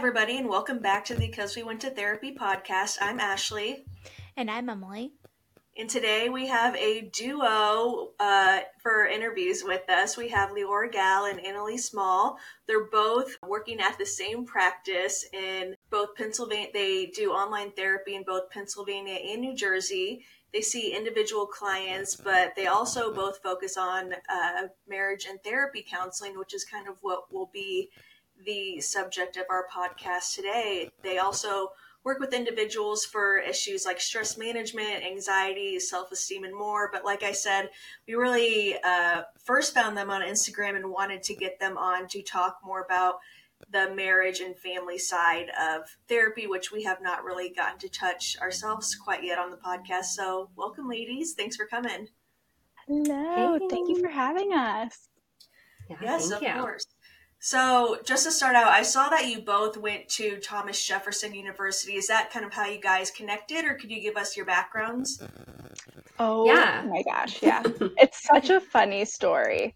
everybody, and welcome back to the Because We Went to Therapy podcast. I'm Ashley. And I'm Emily. And today we have a duo uh, for interviews with us. We have Leeor Gal and Annalise Maull. They're both working at the same practice in both Pennsylvania. They do online therapy in both Pennsylvania and New Jersey. They see individual clients, but they also both focus on uh, marriage and therapy counseling, which is kind of what will be the subject of our podcast today. They also work with individuals for issues like stress management, anxiety, self esteem, and more. But like I said, we really uh, first found them on Instagram and wanted to get them on to talk more about the marriage and family side of therapy, which we have not really gotten to touch ourselves quite yet on the podcast. So, welcome, ladies. Thanks for coming. Hello. Hey. Thank you for having us. Yeah, yes, of you. course. So, just to start out, I saw that you both went to Thomas Jefferson University. Is that kind of how you guys connected, or could you give us your backgrounds? Oh, yeah. my gosh. Yeah. it's such a funny story.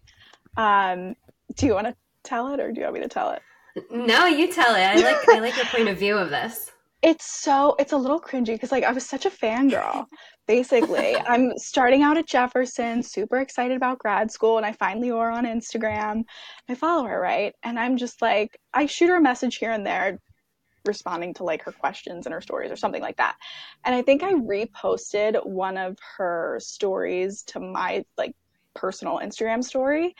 Um, do you want to tell it, or do you want me to tell it? No, you tell it. I like I like your point of view of this. It's so it's a little cringy because like I was such a fangirl basically. I'm starting out at Jefferson, super excited about grad school, and I find Leeor on Instagram. I follow her, right? And I'm just like, I shoot her a message here and there, responding to like her questions and her stories or something like that. And I think I reposted one of her stories to my like personal Instagram story.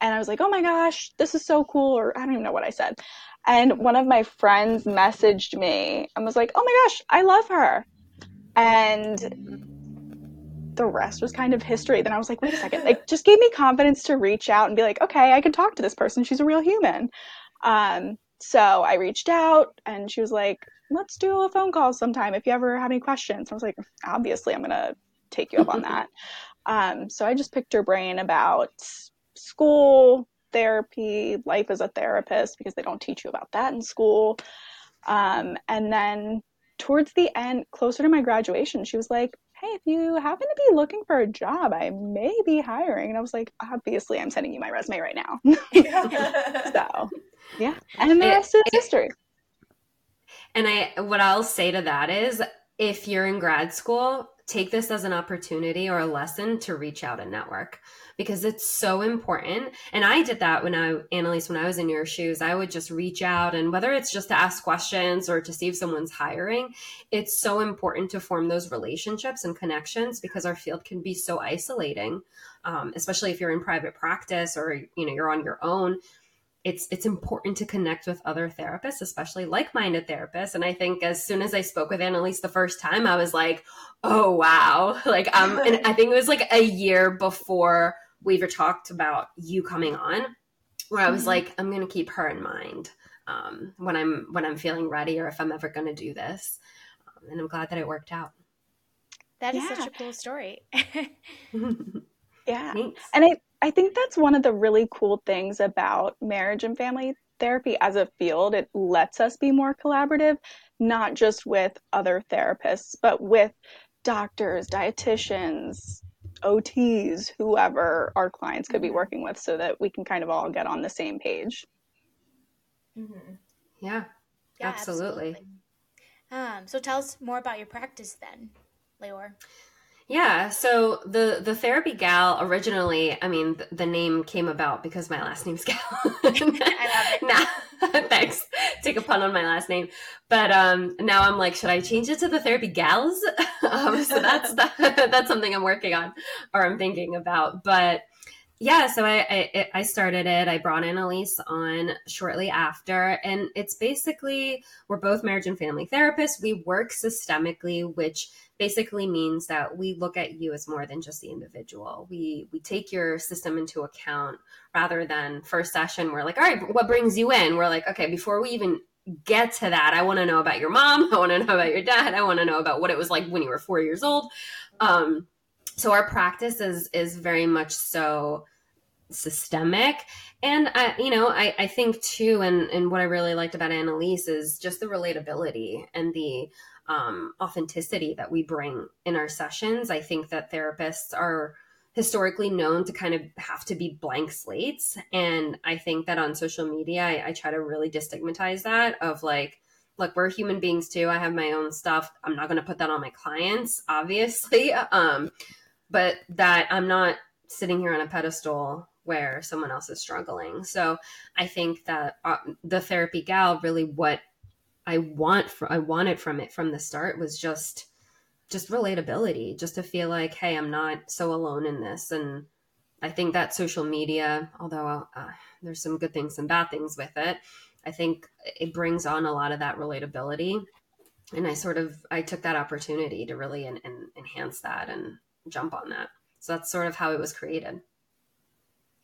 And I was like, oh my gosh, this is so cool. Or I don't even know what I said. And one of my friends messaged me and was like, oh my gosh, I love her and the rest was kind of history. Then I was like, wait a second, like just gave me confidence to reach out and be like, okay, I can talk to this person. She's a real human. Um, so I reached out and she was like, let's do a phone call sometime if you ever have any questions. I was like, obviously, I'm going to take you up on that. Um, so I just picked her brain about school, therapy, life as a therapist, because they don't teach you about that in school. Um, and then towards the end, closer to my graduation, she was like, Hey, if you happen to be looking for a job, I may be hiring. And I was like, Obviously, I'm sending you my resume right now. so, yeah. And the rest is history. And I, what I'll say to that is if you're in grad school, take this as an opportunity or a lesson to reach out and network because it's so important. And I did that when I, Annalise, when I was in your shoes, I would just reach out and whether it's just to ask questions or to see if someone's hiring, it's so important to form those relationships and connections because our field can be so isolating, um, especially if you're in private practice or, you know, you're on your own it's it's important to connect with other therapists, especially like-minded therapists. And I think as soon as I spoke with Annalise the first time, I was like, "Oh wow!" Like um, and I think it was like a year before we ever talked about you coming on, where I was mm-hmm. like, "I'm going to keep her in mind um, when I'm when I'm feeling ready, or if I'm ever going to do this." Um, and I'm glad that it worked out. That is yeah. such a cool story. yeah, Thanks. and I I think that's one of the really cool things about marriage and family therapy as a field. It lets us be more collaborative, not just with other therapists, but with doctors, dietitians, OTs, whoever our clients could be mm-hmm. working with, so that we can kind of all get on the same page. Mm-hmm. Yeah, yeah, absolutely. absolutely. Um, so tell us more about your practice then, Leeor. Yeah, so the the therapy gal originally, I mean, the, the name came about because my last name's Gal. I love it. Now, thanks. Take a pun on my last name, but um, now I'm like, should I change it to the therapy gals? um, so that's that's something I'm working on or I'm thinking about, but yeah so I, I, I started it. I brought in Elise on shortly after and it's basically we're both marriage and family therapists. We work systemically which basically means that we look at you as more than just the individual. We we take your system into account rather than first session we're like all right what brings you in? We're like okay before we even get to that i want to know about your mom i want to know about your dad i want to know about what it was like when you were four years old. Um, so our practice is is very much so systemic and I, you know I, I think too and and what i really liked about annalise is just the relatability and the um, authenticity that we bring in our sessions i think that therapists are historically known to kind of have to be blank slates. And I think that on social media, I, I try to really destigmatize that of like, look, we're human beings too. I have my own stuff. I'm not going to put that on my clients, obviously. Um, but that I'm not sitting here on a pedestal where someone else is struggling. So I think that uh, the therapy gal really what I want for, I wanted from it from the start was just just relatability, just to feel like, hey, I'm not so alone in this. And I think that social media, although uh, there's some good things and bad things with it, I think it brings on a lot of that relatability. And I sort of I took that opportunity to really en- en- enhance that and jump on that. So that's sort of how it was created.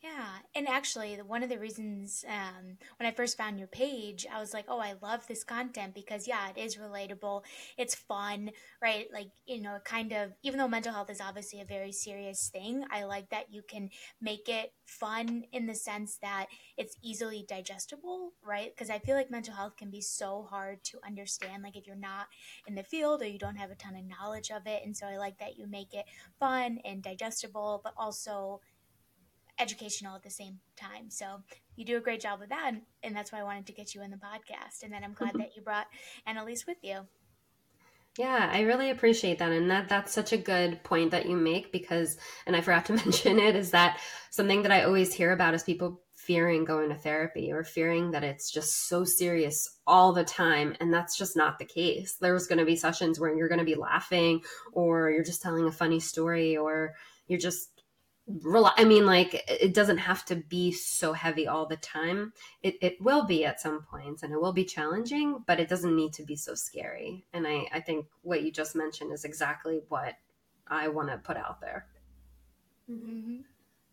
Yeah, and actually, one of the reasons um, when I first found your page, I was like, "Oh, I love this content because yeah, it is relatable, it's fun, right? Like you know, kind of even though mental health is obviously a very serious thing, I like that you can make it fun in the sense that it's easily digestible, right? Because I feel like mental health can be so hard to understand, like if you're not in the field or you don't have a ton of knowledge of it, and so I like that you make it fun and digestible, but also educational at the same time. So you do a great job with that. And that's why I wanted to get you in the podcast. And then I'm glad mm-hmm. that you brought Annalise with you. Yeah, I really appreciate that. And that that's such a good point that you make because and I forgot to mention it is that something that I always hear about is people fearing going to therapy or fearing that it's just so serious all the time and that's just not the case. There's going to be sessions where you're going to be laughing or you're just telling a funny story or you're just I mean, like it doesn't have to be so heavy all the time. It it will be at some points, and it will be challenging, but it doesn't need to be so scary. And I I think what you just mentioned is exactly what I want to put out there. Mm-hmm.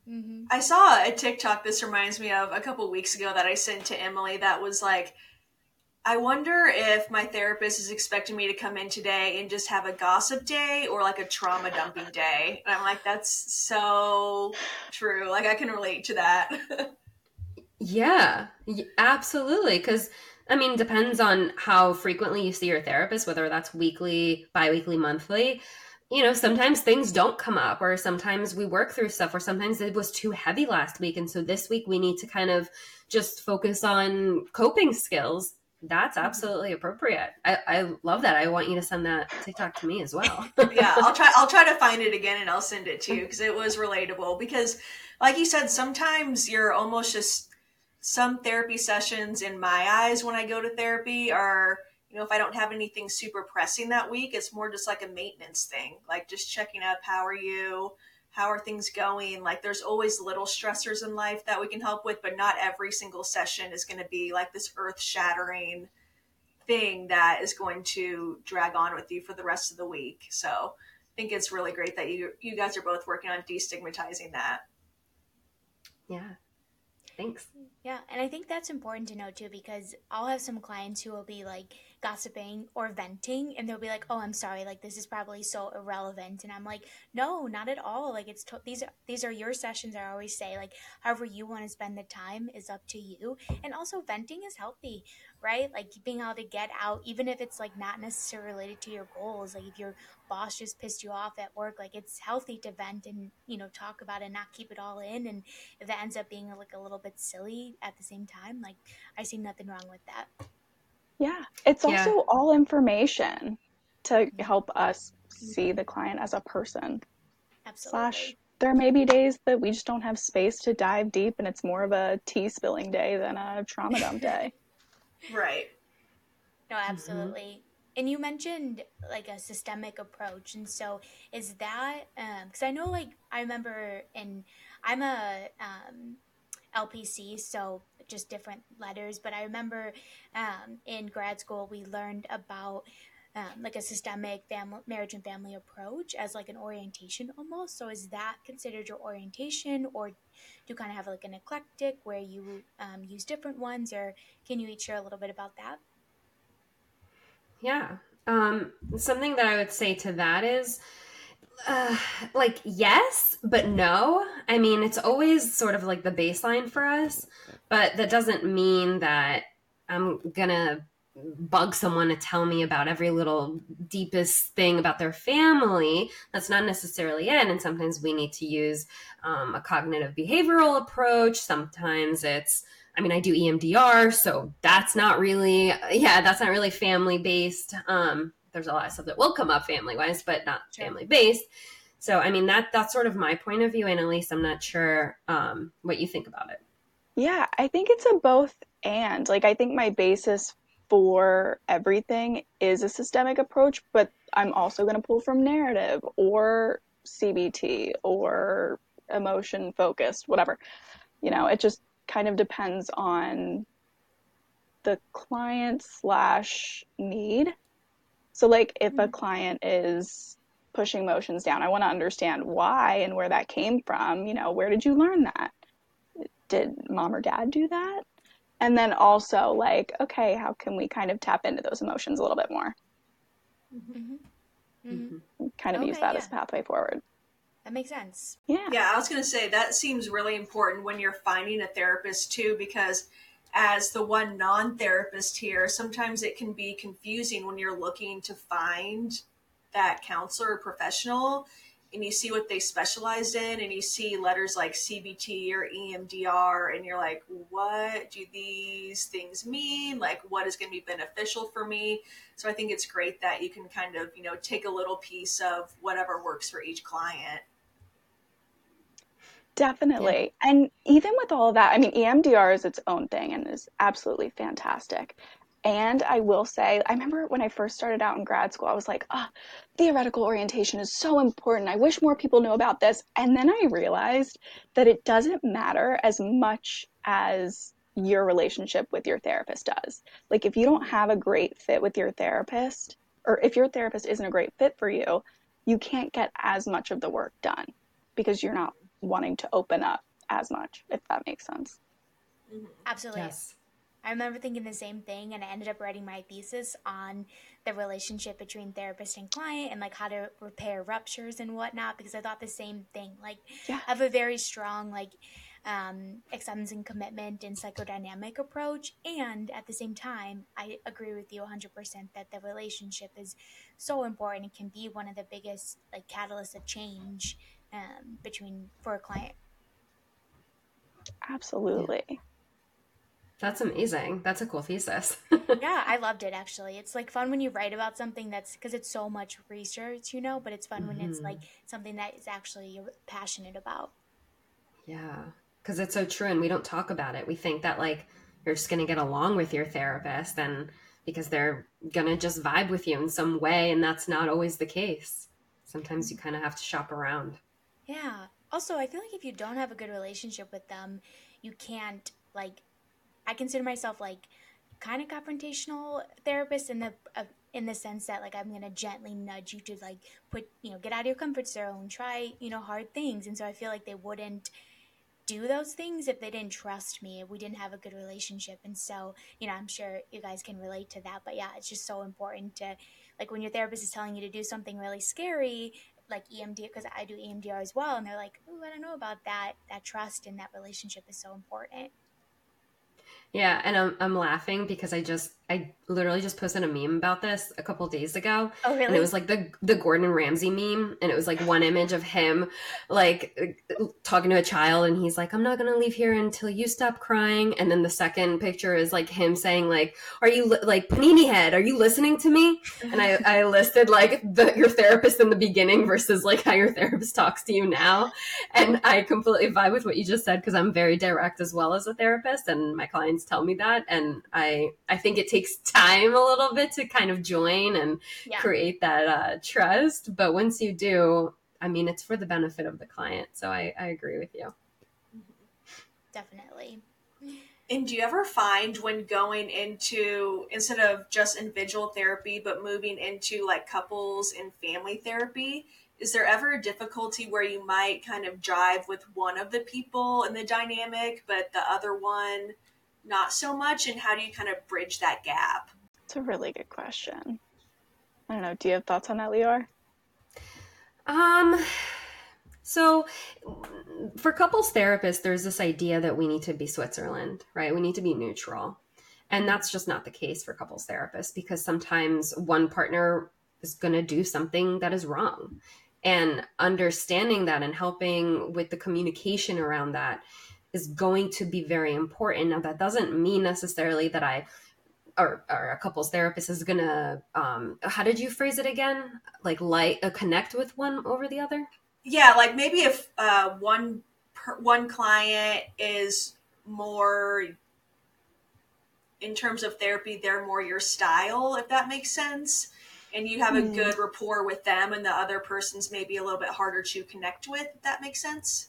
Mm-hmm. I saw a TikTok. This reminds me of a couple weeks ago that I sent to Emily. That was like I wonder if my therapist is expecting me to come in today and just have a gossip day or like a trauma dumping day. And I'm like, that's so true. Like, I can relate to that. yeah, absolutely. Because, I mean, depends on how frequently you see your therapist, whether that's weekly, bi weekly, monthly. You know, sometimes things don't come up, or sometimes we work through stuff, or sometimes it was too heavy last week. And so this week we need to kind of just focus on coping skills that's mm-hmm. absolutely appropriate. I, I love that. I want you to send that TikTok to me as well. yeah, I'll try. I'll try to find it again and I'll send it to you because it was relatable. Because, like you said, sometimes you're almost just some therapy sessions in my eyes when I go to therapy are you know if I don't have anything super pressing that week, it's more just like a maintenance thing, like just checking up. How are you? How are things going? Like there's always little stressors in life that we can help with but not every single session is going to be like this earth shattering thing that is going to drag on with you for the rest of the week. So i think it's really great that you you guys are both working on destigmatizing that. Yeah. Thanks. Yeah and i think that's important to know too because i'll have some clients who will be like gossiping or venting and they'll be like oh i'm sorry like this is probably so irrelevant and i'm like no not at all like it's to- these are these are your sessions i always say like however you want to spend the time is up to you and also venting is healthy right? Like being able to get out even if it's like not necessarily related to your goals like if your boss just pissed you off at work like it's healthy to vent and you know talk about it and not keep it all in and if that ends up being like a little bit silly at the same time like i see nothing wrong with that yeah, it's yeah. also all information to help us see the client as a person. Absolutely. Slash, there may be days that we just don't have space to dive deep, and it's more of a tea spilling day than a trauma dump day. right. No, mm-hmm. absolutely. Mm-hmm. And you mentioned like a systemic approach, and so is that because um, I know like I remember, and I'm a um, LPC, so just different letters. But I remember um, in grad school we learned about um, like a systemic family, marriage and family approach as like an orientation almost. So is that considered your orientation, or do you kind of have like an eclectic where you um, use different ones, or can you each share a little bit about that? Yeah, um, something that I would say to that is uh, like yes, but no. I mean, it's always sort of like the baseline for us, but that doesn't mean that I'm gonna bug someone to tell me about every little deepest thing about their family. That's not necessarily it. And sometimes we need to use um, a cognitive behavioral approach. Sometimes it's, I mean, I do EMDR, so that's not really, yeah, that's not really family based. Um, there's a lot of stuff that will come up family wise, but not sure. family based. So, I mean, that that's sort of my point of view. And at least I'm not sure um, what you think about it. Yeah, I think it's a both and. Like, I think my basis for everything is a systemic approach, but I'm also going to pull from narrative or CBT or emotion focused, whatever. You know, it just kind of depends on the client slash need. So, like, if a mm-hmm. client is pushing emotions down, I want to understand why and where that came from. You know, where did you learn that? Did mom or dad do that? and then also like okay how can we kind of tap into those emotions a little bit more mm-hmm. Mm-hmm. kind of okay, use that yeah. as a pathway forward that makes sense yeah yeah i was going to say that seems really important when you're finding a therapist too because as the one non-therapist here sometimes it can be confusing when you're looking to find that counselor or professional and you see what they specialize in and you see letters like CBT or EMDR and you're like, what do these things mean? Like what is going to be beneficial for me? So I think it's great that you can kind of, you know, take a little piece of whatever works for each client. Definitely. Yeah. And even with all of that, I mean, EMDR is its own thing and is absolutely fantastic. And I will say, I remember when I first started out in grad school, I was like, ah, oh, theoretical orientation is so important. I wish more people knew about this. And then I realized that it doesn't matter as much as your relationship with your therapist does. Like, if you don't have a great fit with your therapist, or if your therapist isn't a great fit for you, you can't get as much of the work done because you're not wanting to open up as much, if that makes sense. Mm-hmm. Absolutely. Yes. I remember thinking the same thing, and I ended up writing my thesis on the relationship between therapist and client and like how to repair ruptures and whatnot because I thought the same thing. Like, yeah. I have a very strong, like, um, acceptance and commitment and psychodynamic approach. And at the same time, I agree with you 100% that the relationship is so important. It can be one of the biggest, like, catalysts of change um, between for a client. Absolutely. Yeah. That's amazing. That's a cool thesis. yeah, I loved it actually. It's like fun when you write about something that's because it's so much research, you know, but it's fun mm-hmm. when it's like mm-hmm. something that is actually you're passionate about. Yeah, because it's so true and we don't talk about it. We think that like you're just going to get along with your therapist and because they're going to just vibe with you in some way and that's not always the case. Sometimes you kind of have to shop around. Yeah. Also, I feel like if you don't have a good relationship with them, you can't like I consider myself like kind of confrontational therapist in the uh, in the sense that like I'm gonna gently nudge you to like put you know get out of your comfort zone, try you know hard things, and so I feel like they wouldn't do those things if they didn't trust me if we didn't have a good relationship. And so you know i'm sure you guys can relate to that. But yeah it's just so important to like when your therapist is telling you to do something really scary like EMD because i do emdr as well and they're like oh i don't know about that. That trust and that relationship is so important yeah, and I'm I'm laughing because I just I literally just posted a meme about this a couple days ago. Oh, really? And it was like the the Gordon Ramsay meme, and it was like one image of him like talking to a child, and he's like, "I'm not gonna leave here until you stop crying." And then the second picture is like him saying, "Like, are you li- like Panini Head? Are you listening to me?" And I I listed like the your therapist in the beginning versus like how your therapist talks to you now, and I completely vibe with what you just said because I'm very direct as well as a therapist, and my clients tell me that and i i think it takes time a little bit to kind of join and yeah. create that uh, trust but once you do i mean it's for the benefit of the client so i, I agree with you. Definitely. And do you ever find when going into instead of just individual therapy but moving into like couples and family therapy is there ever a difficulty where you might kind of jive with one of the people in the dynamic but the other one not so much and how do you kind of bridge that gap? It's a really good question. I don't know. Do you have thoughts on that Leeor um so for couples therapists there's this idea that we need to be switzerland right? We need to be neutral. And that's just not the case for couples therapists because sometimes one partner is going to do something that is wrong. And understanding that and helping with the communication around that is going to be very important. Now, that doesn't mean necessarily that I or, or a couples therapist is gonna um how did you phrase it again like like uh, connect with one over the other yeah like maybe if uh one per, one client is more in terms of therapy they're more your style if that makes sense and you have a mm. good rapport with them and the other person's maybe a little bit harder to connect with if that makes sense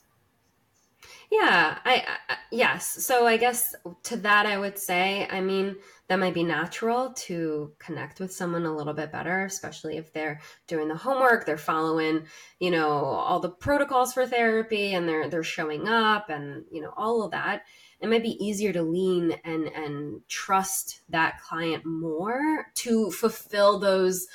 yeah I, I yes. So i guess to that i would say i mean that might be natural to connect with someone a little bit better especially if they're doing the homework they're following you know all the protocols for therapy and they're they're showing up and you know all of that. It might be easier to lean and and trust that client more to fulfill those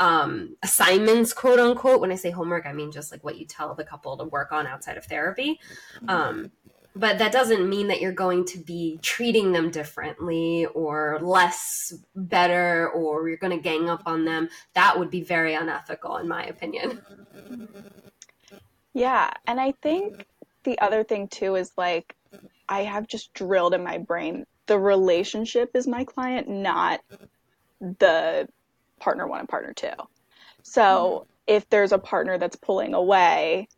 um, assignments, quote unquote. When I say homework, I mean just like what you tell the couple to work on outside of therapy. Um, but that doesn't mean that you're going to be treating them differently or less better or you're going to gang up on them. That would be very unethical, in my opinion. Yeah. And I think the other thing too is like, I have just drilled in my brain the relationship is my client, not the partner one and partner two. So mm-hmm. if there's a partner that's pulling away,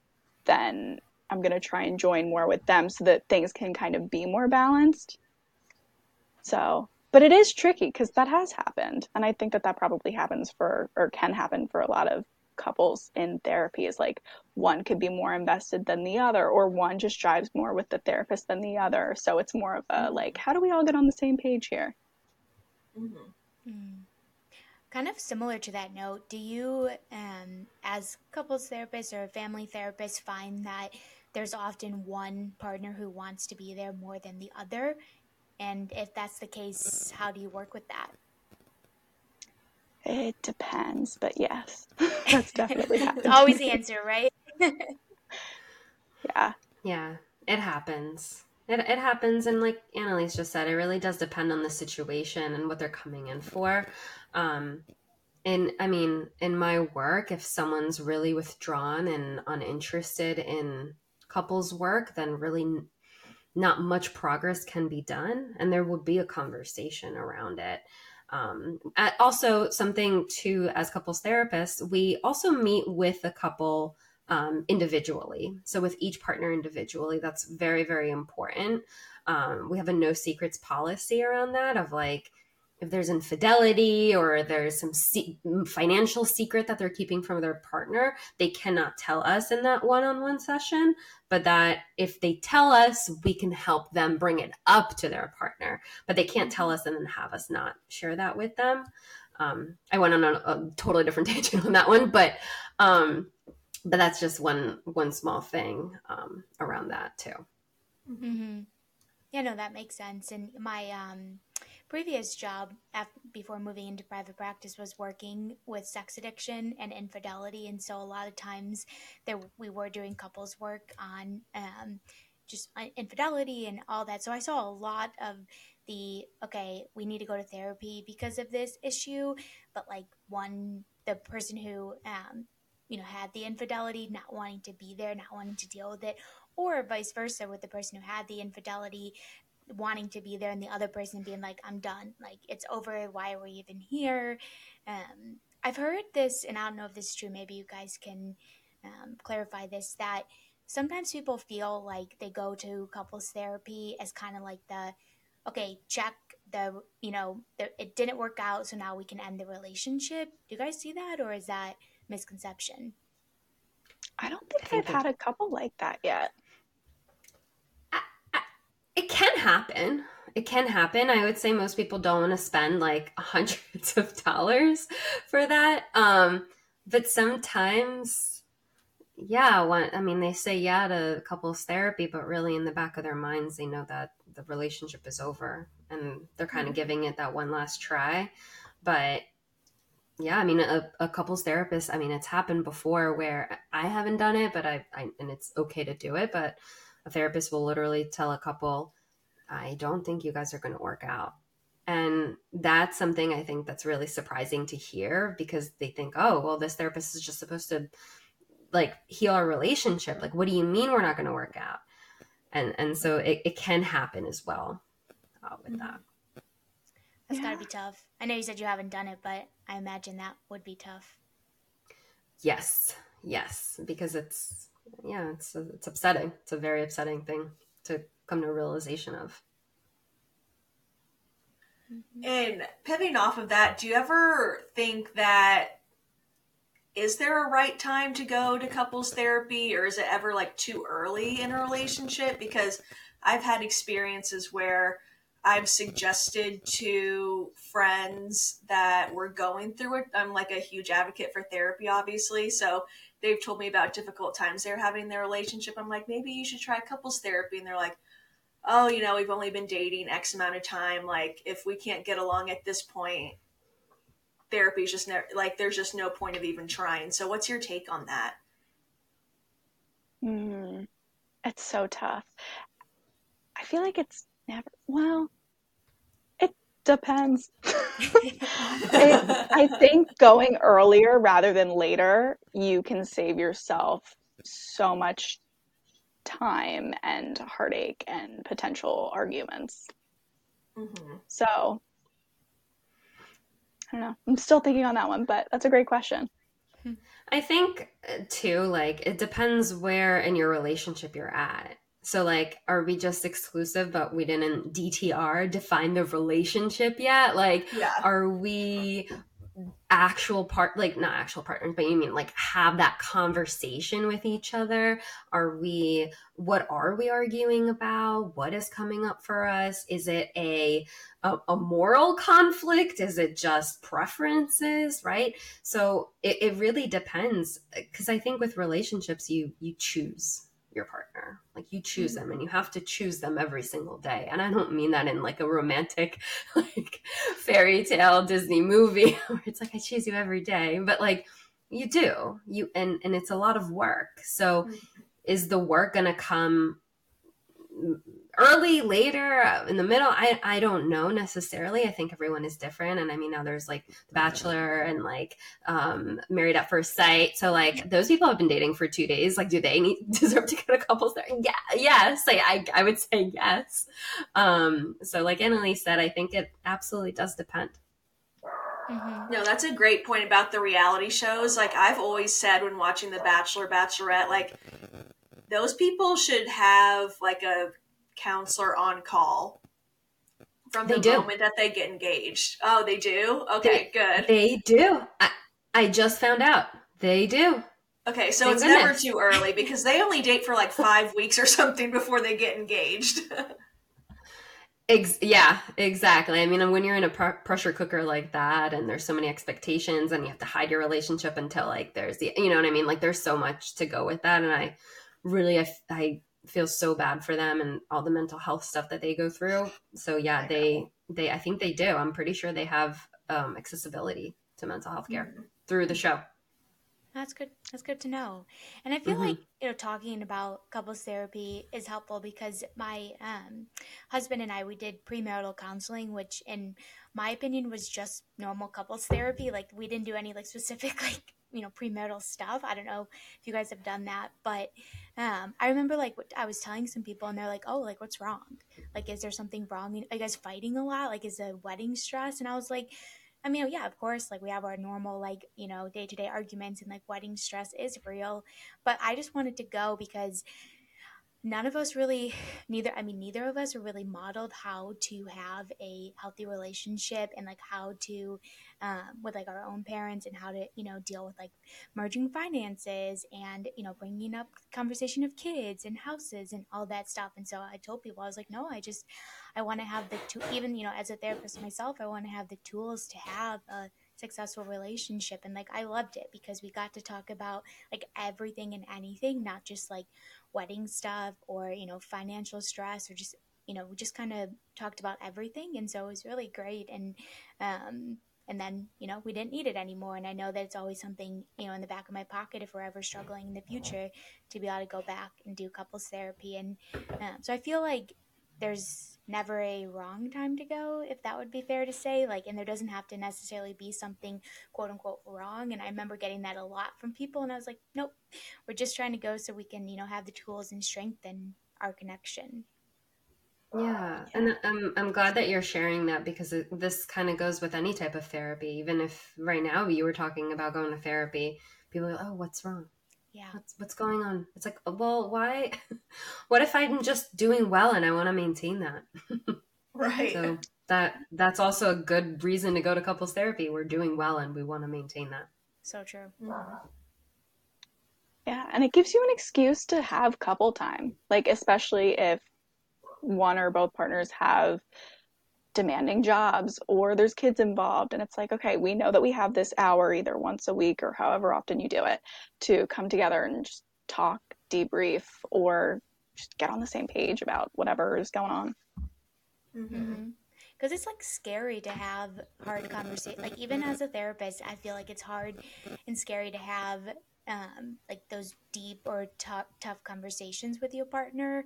then I'm going to try and join more with them so that things can kind of be more balanced. So, but it is tricky because that has happened. And I think that that probably happens for, or can happen for a lot of couples in therapy is like one could be more invested than the other, or one just drives more with the therapist than the other. So it's more of a mm-hmm. like, how do we all get on the same page here? Mm-hmm. Mm. Kind of similar to that note, do you, um, as couples therapists or family therapists, find that there's often one partner who wants to be there more than the other. And if that's the case, how do you work with that? It depends, but yes, that's definitely happens. always the answer, right? yeah. Yeah, it happens. It, it happens, and like Annalise just said, it really does depend on the situation and what they're coming in for. Um, and I mean, in my work, if someone's really withdrawn and uninterested in couples work, then really not much progress can be done. And there would be a conversation around it. Um, also, something too, as couples therapists, we also meet with a couple um, individually. So, with each partner individually, that's very, very important. Um, we have a no secrets policy around that of like, if there's infidelity or there's some se- financial secret that they're keeping from their partner, they cannot tell us in that one on one session. But that if they tell us, we can help them bring it up to their partner. But they can't tell us and then have us not share that with them. Um, I went on a, a, totally different tangent on that one, but um, but that's just one one small thing um, around that too. Mm-hmm. Yeah, no, that makes sense. And my um, previous job after, before moving into private practice was working with sex addiction and infidelity and so a lot of times there we were doing couples work on um, just uh, infidelity and all that so i saw a lot of the okay we need to go to therapy because of this issue but like one the person who um, you know had the infidelity not wanting to be there not wanting to deal with it or vice versa with the person who had the infidelity wanting to be there and the other person being like i'm done. Like it's over. Why are we even here? Um, i've heard this and i don't know if this is true maybe you guys can um, clarify this that sometimes people feel like they go to couples therapy as kind of like the okay check the you know the, it didn't work out so now we can end the relationship. Do you guys see that or is that misconception i don't think i've had a couple like that yet it can happen. It can happen. I would say most people don't want to spend like hundreds of dollars for that. Um, but sometimes, yeah, when, I mean, they say yeah to couples therapy, but really in the back of their minds, they know that the relationship is over and they're kind of mm-hmm. giving it that one last try. But yeah, I mean, a, a couples therapist, I mean, it's happened before where I haven't done it, but I, I and it's okay to do it, but a therapist will literally tell a couple, I don't think you guys are going to work out. And that's something I think that's really surprising to hear because they think, oh, well, this therapist is just supposed to like heal our relationship. Like, what do you mean we're not going to work out? And and so it, it can happen as well uh, with that. That's yeah. got to be tough. I know you said you haven't done it, but I imagine that would be tough. Yes, yes, because it's yeah, it's it's upsetting. It's a very upsetting thing to come to a realization of. Mm-hmm. And pivoting off of that, do you ever think that is there a right time to go to couples therapy or is it ever like too early in a relationship? Because I've had experiences where I've suggested to friends that were going through it. I'm like a huge advocate for therapy, obviously. So they've told me about difficult times they're having in their relationship. I'm like, maybe you should try couples therapy. And they're like, oh, you know, we've only been dating X amount of time. Like, if we can't get along at this point, therapy is just never, like, there's just no point of even trying. So, what's your take on that? Mm, it's so tough. I feel like it's never, well, it depends. it, I think going earlier rather than later, you can save yourself so much time and heartache and potential arguments. Mm-hmm. So, I don't know. I'm still thinking on that one, but that's a great question. I think, uh, too, like, it depends where in your relationship you're at. So, like, are we just exclusive, but we didn't DTR define the relationship yet? Like, yeah. are we actual part like not actual partners but you mean like have that conversation with each other? Are we what are we arguing about? What is coming up for us? Is it a a, a moral conflict? Is it just preferences right? So it, it really depends because i think with relationships you you choose your partner. Like you choose them and you have to choose them every single day. And I don't mean that in like a romantic, like fairy tale Disney movie where it's like I choose you every day. But like you do. You and and it's a lot of work. So mm-hmm. is the work gonna come early, later, uh, in the middle. I I don't know necessarily. I think everyone is different, and I mean now there's like The Bachelor and like um, Married at First Sight. So like those people have been dating for two days. Like, do they need deserve to go to couples there? Yeah, yes. I I, I would say yes. Um, so like Annalise said, I think it absolutely does depend. Mm-hmm. No, that's a great point about the reality shows. Like I've always said when watching The Bachelor, Bachelorette, like those people should have like a counselor on call from the moment that they get engaged. Oh, they do? Okay, they, good. They do. I, I just found out. They do. Okay, so Thank it's goodness. never too early because they only date for like five weeks or something before they get engaged. Ex- yeah, exactly. I mean, when you're in a pr- pressure cooker like that, and there's so many expectations, and you have to hide your relationship until like there's the, you know what I mean? Like, there's so much to go with that, and I really, I, I feel so bad for them and all the mental health stuff that they go through. So yeah, they they I think they do. I'm pretty sure they have um, accessibility to mental health care mm-hmm. through the show. That's good. That's good to know. And I feel mm-hmm. like you know talking about couples therapy is helpful because my um, husband and I we did premarital counseling, which in my opinion was just normal couples therapy. Like we didn't do any like specific like you know premarital stuff. I don't know if you guys have done that, but um, I remember like I was telling some people, and they're like, "Oh, like what's wrong? Like, is there something wrong? Are you guys fighting a lot? Like, is the wedding stress?" And I was like. I mean, yeah, of course, like we have our normal, like, you know, day to day arguments and like wedding stress is real. But I just wanted to go because none of us really neither i mean neither of us really modeled how to have a healthy relationship and like how to um, with like our own parents and how to you know deal with like merging finances and you know bringing up conversation of kids and houses and all that stuff. And so i told people i was like no i just i want to have the two even you know as a therapist myself i want to have the tools to have a successful relationship. And like i loved it because we got to talk about like everything and anything not just like wedding stuff or you know financial stress or just you know we just kind of talked about everything and so it was really great and um and then you know we didn't need it anymore and i know that it's always something you know in the back of my pocket if we're ever struggling in the future to be able to go back and do couples therapy and um, so i feel like there's never a wrong time to go, if that would be fair to say. Like, and there doesn't have to necessarily be something quote unquote wrong. And I remember getting that a lot from people, and I was like, nope, we're just trying to go so we can, you know, have the tools and strengthen our connection. Yeah, and I'm I'm glad that you're sharing that because it, this kind of goes with any type of therapy. Even if right now you were talking about going to therapy, people are like, "Oh, what's wrong? Yeah, what's what's going on?" It's like, well, why? what if I'm just doing well and I want to maintain that? right. So that that's also a good reason to go to couples therapy. We're doing well and we want to maintain that. So true. Mm-hmm. Yeah, and it gives you an excuse to have couple time. Like especially if one or both partners have demanding jobs or there's kids involved. And it's like okay we know that we have this hour either once a week or however often you do it to come together and just talk debrief or just get on the same page about whatever is going on. Because mm-hmm. it's like scary to have hard conversation like even as a therapist i feel like it's hard and scary to have um, like those deep or tough tough conversations with your partner.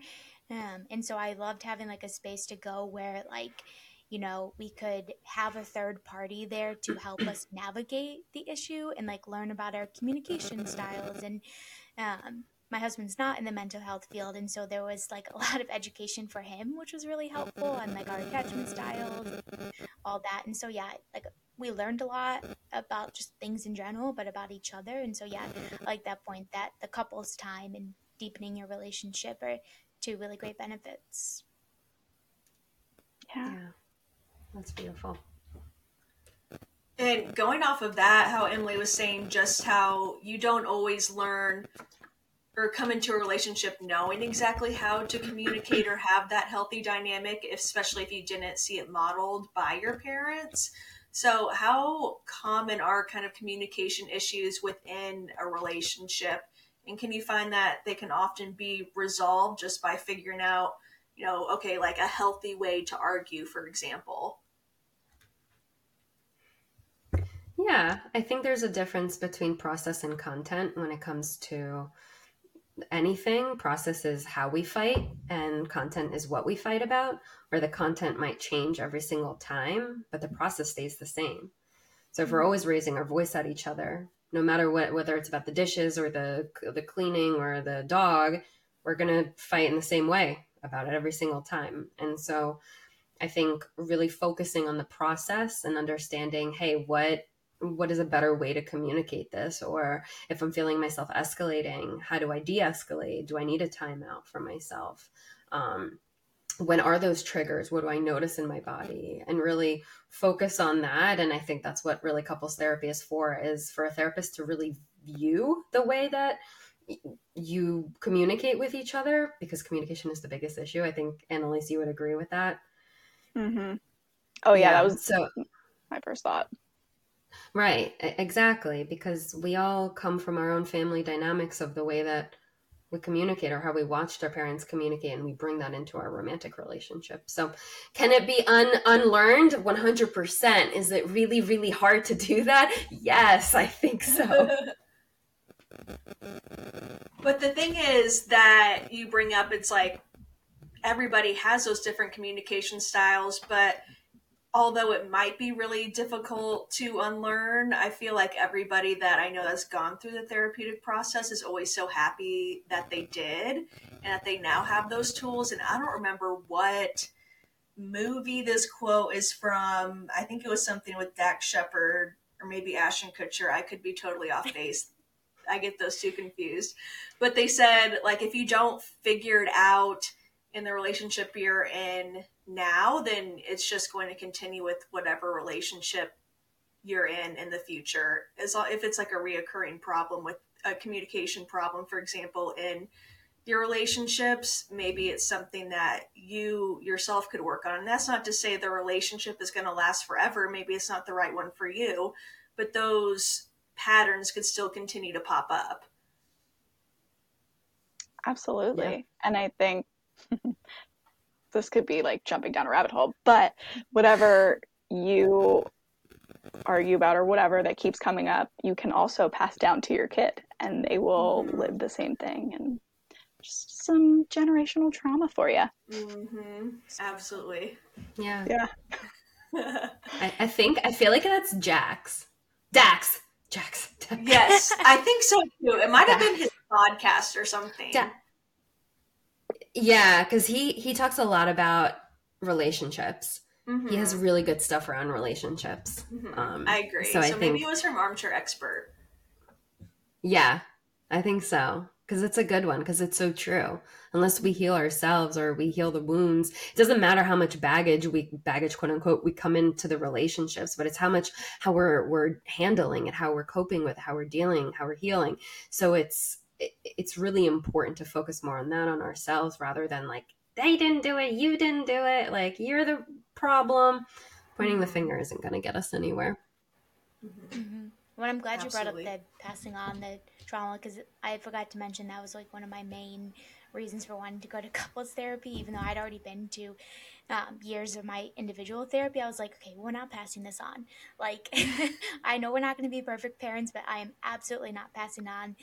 Um, and so I loved having like a space to go where like, you know, we could have a third party there to help us navigate the issue and like learn about our communication styles. And um, my husband's not in the mental health field, and so there was like a lot of education for him, which was really helpful, on like our attachment styles, all that. And so yeah, like we learned a lot about just things in general, but about each other. And so yeah, I like that point that the couple's time and deepening your relationship are two really great benefits. Yeah. yeah. That's beautiful. And going off of that, how Emily was saying just how you don't always learn or come into a relationship knowing exactly how to communicate or have that healthy dynamic, especially if you didn't see it modeled by your parents. So, how common are kind of communication issues within a relationship? And can you find that they can often be resolved just by figuring out, you know, okay, like a healthy way to argue, for example? Yeah, I think there's a difference between process and content when it comes to anything. Process is how we fight, and content is what we fight about, where the content might change every single time, but the process stays the same. So if we're mm-hmm. always raising our voice at each other, no matter what whether it's about the dishes or the the cleaning or the dog we're going to fight in the same way about it every single time and so i think really focusing on the process and understanding hey what what is a better way to communicate this? Or if i'm feeling myself escalating how do i de-escalate? Do i need a timeout for myself? Um, when are those triggers? What do i notice in my body? And really focus on that. And i think that's what really couples therapy is for is for a therapist to really view the way that you communicate with each other because communication is the biggest issue. I think annalise you would agree with that? Mm-hmm. oh yeah, yeah that was so my first thought right exactly because we all come from our own family dynamics of the way that we communicate or how we watched our parents communicate and we bring that into our romantic relationship. So can it be un- unlearned? 100% is it really really hard to do that? Yes i think so. But the thing is that you bring up it's like everybody has those different communication styles but although it might be really difficult to unlearn, I feel like everybody that I know that's gone through the therapeutic process is always so happy that they did and that they now have those tools. And I don't remember what movie this quote is from. I think it was something with Dax Shepard or maybe Ashton Kutcher. I could be totally off base. I get those two confused. But they said, like, if you don't figure it out in the relationship you're in now, then it's just going to continue with whatever relationship you're in in the future. As long, if it's like a reoccurring problem with a communication problem, for example, in your relationships, maybe it's something that you yourself could work on. And that's not to say the relationship is going to last forever. Maybe it's not the right one for you, but those patterns could still continue to pop up. Absolutely. Yeah. And I think this could be like jumping down a rabbit hole, but whatever you argue about or whatever that keeps coming up, you can also pass down to your kid and they will live the same thing and just some generational trauma for you. Mm-hmm. Absolutely. Yeah. Yeah. I, I, think I feel like that's Jax. Dax. Jax. Dax. Yes, I think so too. It might have been his podcast or something. Da- yeah, because he he talks a lot about relationships. Mm-hmm. He has mm-hmm. really good stuff around relationships. Mm-hmm. Um, I agree. So, so I maybe think, it was from Armchair Expert. Yeah, I think so because it's a good one because it's so true unless we heal ourselves or we heal the wounds it doesn't matter how much baggage we baggage quote unquote we come into the relationships but it's how much how we're we're handling it how we're coping with it, how we're dealing how we're healing so it's it, it's really important to focus more on that on ourselves rather than like they didn't do it you didn't do it like you're the problem pointing the finger isn't going to get us anywhere mm-hmm. well i'm glad Absolutely. you brought up the passing on the trauma because I forgot to mention that was like one of my main reasons for wanting to go to couples therapy, even though I'd already been to um, years of my individual therapy. I was like, okay, we're not passing this on. Like, I know we're not going to be perfect parents, but I am absolutely not passing on,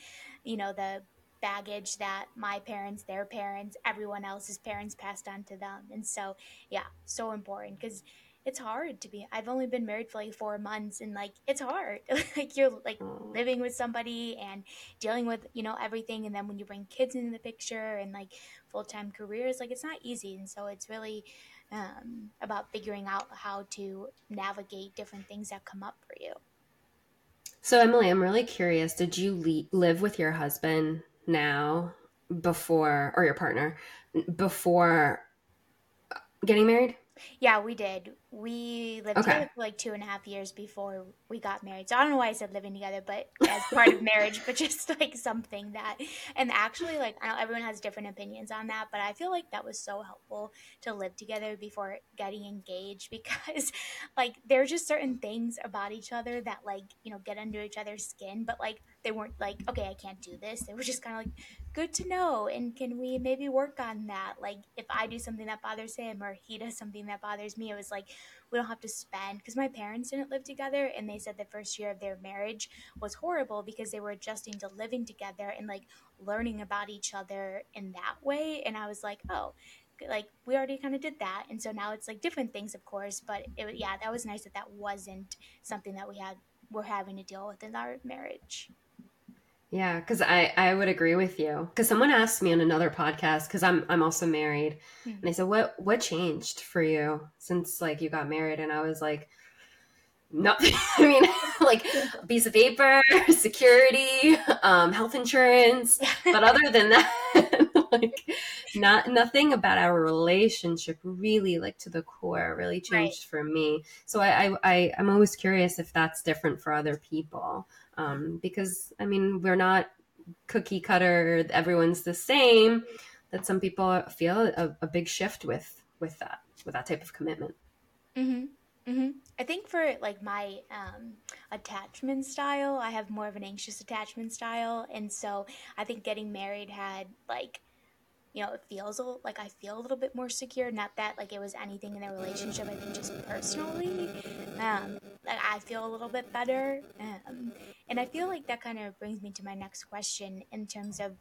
you know, the baggage that my parents, their parents, everyone else's parents passed on to them. And so, yeah, so important because it's hard to be i've only been married for like four months and like it's hard like you're like living with somebody and dealing with you know everything and then when you bring kids into the picture and like full-time careers like it's not easy and so it's really um, about figuring out how to navigate different things that come up for you so emily i'm really curious did you le- live with your husband now before or your partner before getting married yeah, we did. We lived okay. together for like two and a half years before we got married. So I don't know why I said living together, but as part of marriage, but just like something that, and actually, like, I know everyone has different opinions on that, but I feel like that was so helpful to live together before getting engaged because, like, there are just certain things about each other that, like, you know, get under each other's skin, but like, they weren't like, okay, I can't do this. They were just kind of like, good to know. And can we maybe work on that? Like, if I do something that bothers him or he does something that bothers me, it was like, we don't have to spend because my parents didn't live together and they said the first year of their marriage was horrible because they were adjusting to living together and like learning about each other in that way. And I was like, oh, like we already kind of did that and so now it's like different things of course but it, yeah that was nice that that wasn't something that we had we're having to deal with in our marriage yeah, because I I would agree with you. Because someone asked me on another podcast, because I'm I'm also married, mm-hmm. and they said, "What what changed for you since like you got married?" And I was like, "Nothing. I mean, like a piece of paper, security, um, health insurance, but other than that, like not nothing about our relationship really like to the core really changed right. for me. So I, I I I'm always curious if that's different for other people." Um, because I mean we're not cookie cutter. Everyone's the same. That some people feel a, a big shift with with that with that type of commitment. Mm-hmm. Mm-hmm. I think for like my um, attachment style, I have more of an anxious attachment style, and so I think getting married had like you know, it feels a, like I feel a little bit more secure. Not that like it was anything in the relationship. I think just personally, um, like I feel a little bit better. Um, and I feel like that kind of brings me to my next question in terms of,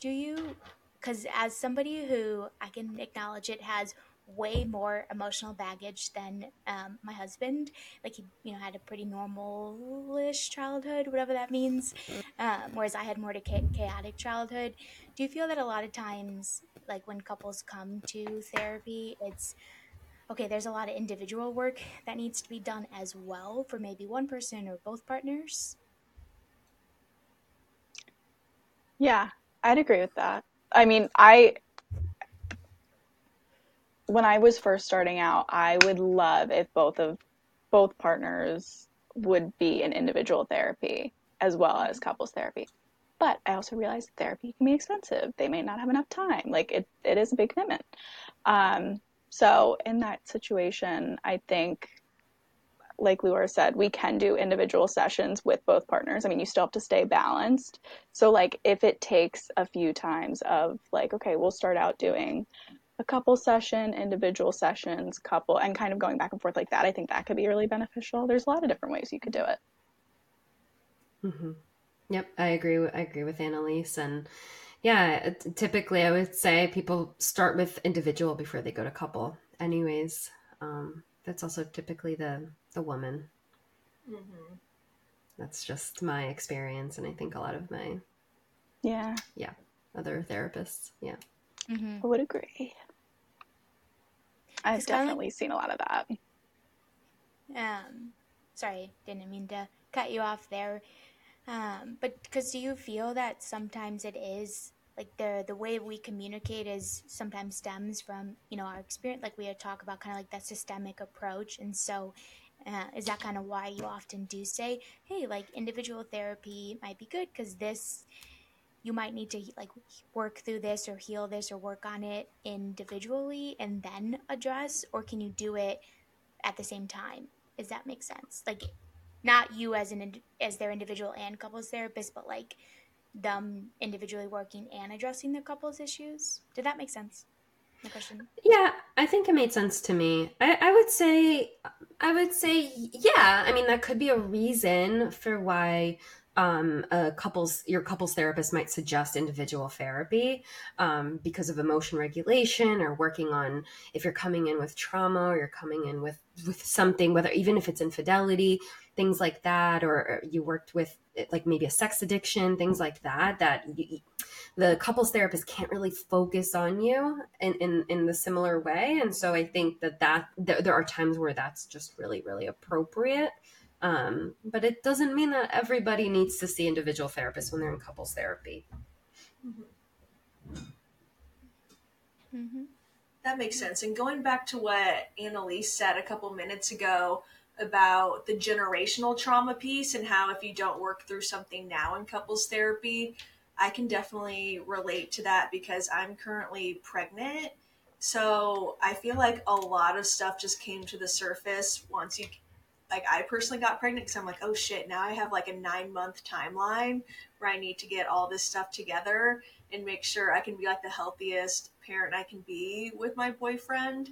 do you, because as somebody who I can acknowledge it has way more emotional baggage than um, my husband. Like he, you know, had a pretty normal-ish childhood, whatever that means. Um, whereas I had more to chaotic childhood. Do you feel that a lot of times, like when couples come to therapy, it's okay? There's a lot of individual work that needs to be done as well for maybe one person or both partners. Yeah, I'd agree with that. I mean, I when I was first starting out, I would love if both of both partners would be in individual therapy as well as couples therapy. But I also realized therapy can be expensive. They may not have enough time. Like it, it is a big commitment. Um, so in that situation, I think, like Leeor said, we can do individual sessions with both partners. I mean, you still have to stay balanced. So like if it takes a few times of like, okay, we'll start out doing a couple session, individual sessions, couple, and kind of going back and forth like that. I think that could be really beneficial. There's a lot of different ways you could do it. Mm-hmm. Yep, I agree. I agree with Annalise, and yeah, typically I would say people start with individual before they go to couple. Anyways, um, that's also typically the the woman. Mm-hmm. That's just my experience, and I think a lot of my yeah yeah other therapists yeah mm-hmm. I would agree. I've definitely seen a lot of that. Um, sorry, didn't mean to cut you off there. Um, but because do you feel that sometimes it is like the the way we communicate is sometimes stems from you know our experience, like we had talk about kind of like that systemic approach, and so uh, is that kind of why you often do say, hey, like individual therapy might be good because this you might need to like work through this or heal this or work on it individually and then address, or can you do it at the same time? Does that make sense? Like not you as an as their individual and couples therapist, but like them individually working and addressing the couples issues. Did that make sense? My question. Yeah, I think it made sense to me. I, I would say, I would say, yeah. I mean, that could be a reason for why um, a couples your couples therapist might suggest individual therapy um, because of emotion regulation or working on if you're coming in with trauma or you're coming in with with something whether even if it's infidelity things like that or, you worked with like maybe a sex addiction things like that that you, the couples therapist can't really focus on you in, in in the similar way. And so i think that that there, there are times where that's just really really appropriate um, but it doesn't mean that everybody needs to see individual therapists when they're in couples therapy. Mm-hmm. Mm-hmm. That makes sense. And going back to what Annalise said a couple minutes ago about the generational trauma piece and how if you don't work through something now in couples therapy, I can definitely relate to that because I'm currently pregnant. So I feel like a lot of stuff just came to the surface once you like I personally got pregnant because I'm like, oh shit, now I have like a nine month timeline where I need to get all this stuff together and make sure I can be like the healthiest parent I can be with my boyfriend